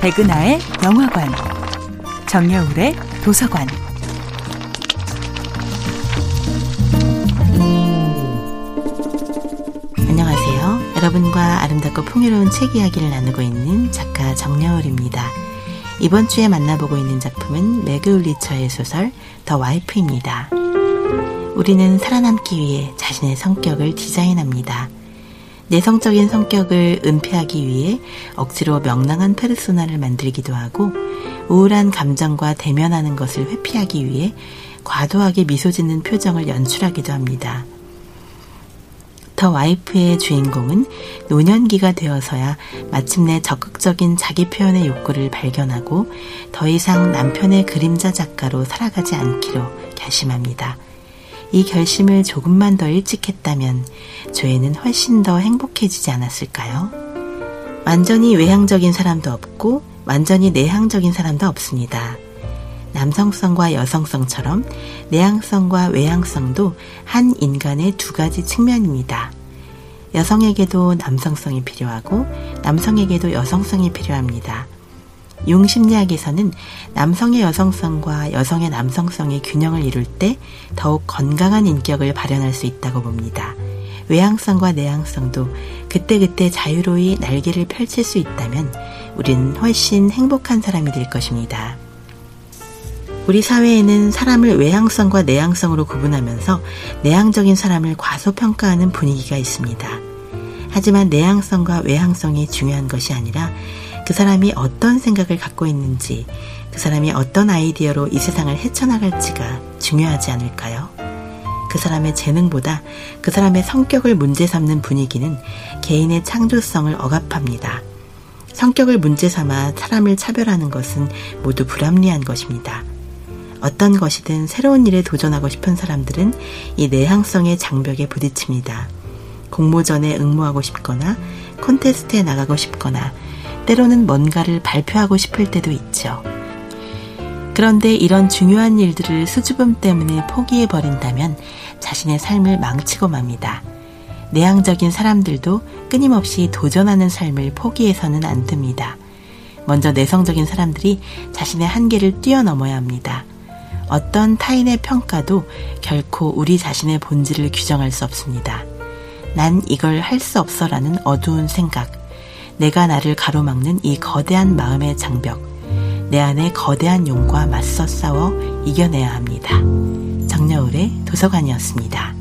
백은하의 영화관, 정여울의 도서관. 안녕하세요. 여러분과 아름답고 풍요로운 책 이야기를 나누고 있는 작가 정여울입니다. 이번 주에 만나보고 있는 작품은 매그 울리처의 소설 더 와이프입니다. 우리는 살아남기 위해 자신의 성격을 디자인합니다. 내성적인 성격을 은폐하기 위해 억지로 명랑한 페르소나를 만들기도 하고 우울한 감정과 대면하는 것을 회피하기 위해 과도하게 미소 짓는 표정을 연출하기도 합니다. 더 와이프의 주인공은 노년기가 되어서야 마침내 적극적인 자기 표현의 욕구를 발견하고 더 이상 남편의 그림자 작가로 살아가지 않기로 결심합니다. 이 결심을 조금만 더 일찍 했다면 조회는 훨씬 더 행복해지지 않았을까요? 완전히 외향적인 사람도 없고 완전히 내향적인 사람도 없습니다. 남성성과 여성성처럼 내향성과 외향성도 한 인간의 두 가지 측면입니다. 여성에게도 남성성이 필요하고 남성에게도 여성성이 필요합니다. 융 심리학에서는 남성의 여성성과 여성의 남성성의 균형을 이룰 때 더욱 건강한 인격을 발현할 수 있다고 봅니다. 외향성과 내향성도 그때그때 자유로이 날개를 펼칠 수 있다면 우리는 훨씬 행복한 사람이 될 것입니다. 우리 사회에는 사람을 외향성과 내향성으로 구분하면서 내향적인 사람을 과소평가하는 분위기가 있습니다. 하지만 내향성과 외향성이 중요한 것이 아니라 그 사람이 어떤 생각을 갖고 있는지, 그 사람이 어떤 아이디어로 이 세상을 헤쳐나갈지가 중요하지 않을까요? 그 사람의 재능보다 그 사람의 성격을 문제 삼는 분위기는 개인의 창조성을 억압합니다. 성격을 문제 삼아 사람을 차별하는 것은 모두 불합리한 것입니다. 어떤 것이든 새로운 일에 도전하고 싶은 사람들은 이 내향성의 장벽에 부딪힙니다. 공모전에 응모하고 싶거나 콘테스트에 나가고 싶거나 때로는 뭔가를 발표하고 싶을 때도 있죠. 그런데 이런 중요한 일들을 수줍음 때문에 포기해 버린다면 자신의 삶을 망치고 맙니다. 내향적인 사람들도 끊임없이 도전하는 삶을 포기해서는 안 됩니다. 먼저 내성적인 사람들이 자신의 한계를 뛰어넘어야 합니다. 어떤 타인의 평가도 결코 우리 자신의 본질을 규정할 수 없습니다. 난 이걸 할 수 없어라는 어두운 생각, 내가 나를 가로막는 이 거대한 마음의 장벽, 내 안의 거대한 용과 맞서 싸워 이겨내야 합니다. 정여울의 도서관이었습니다.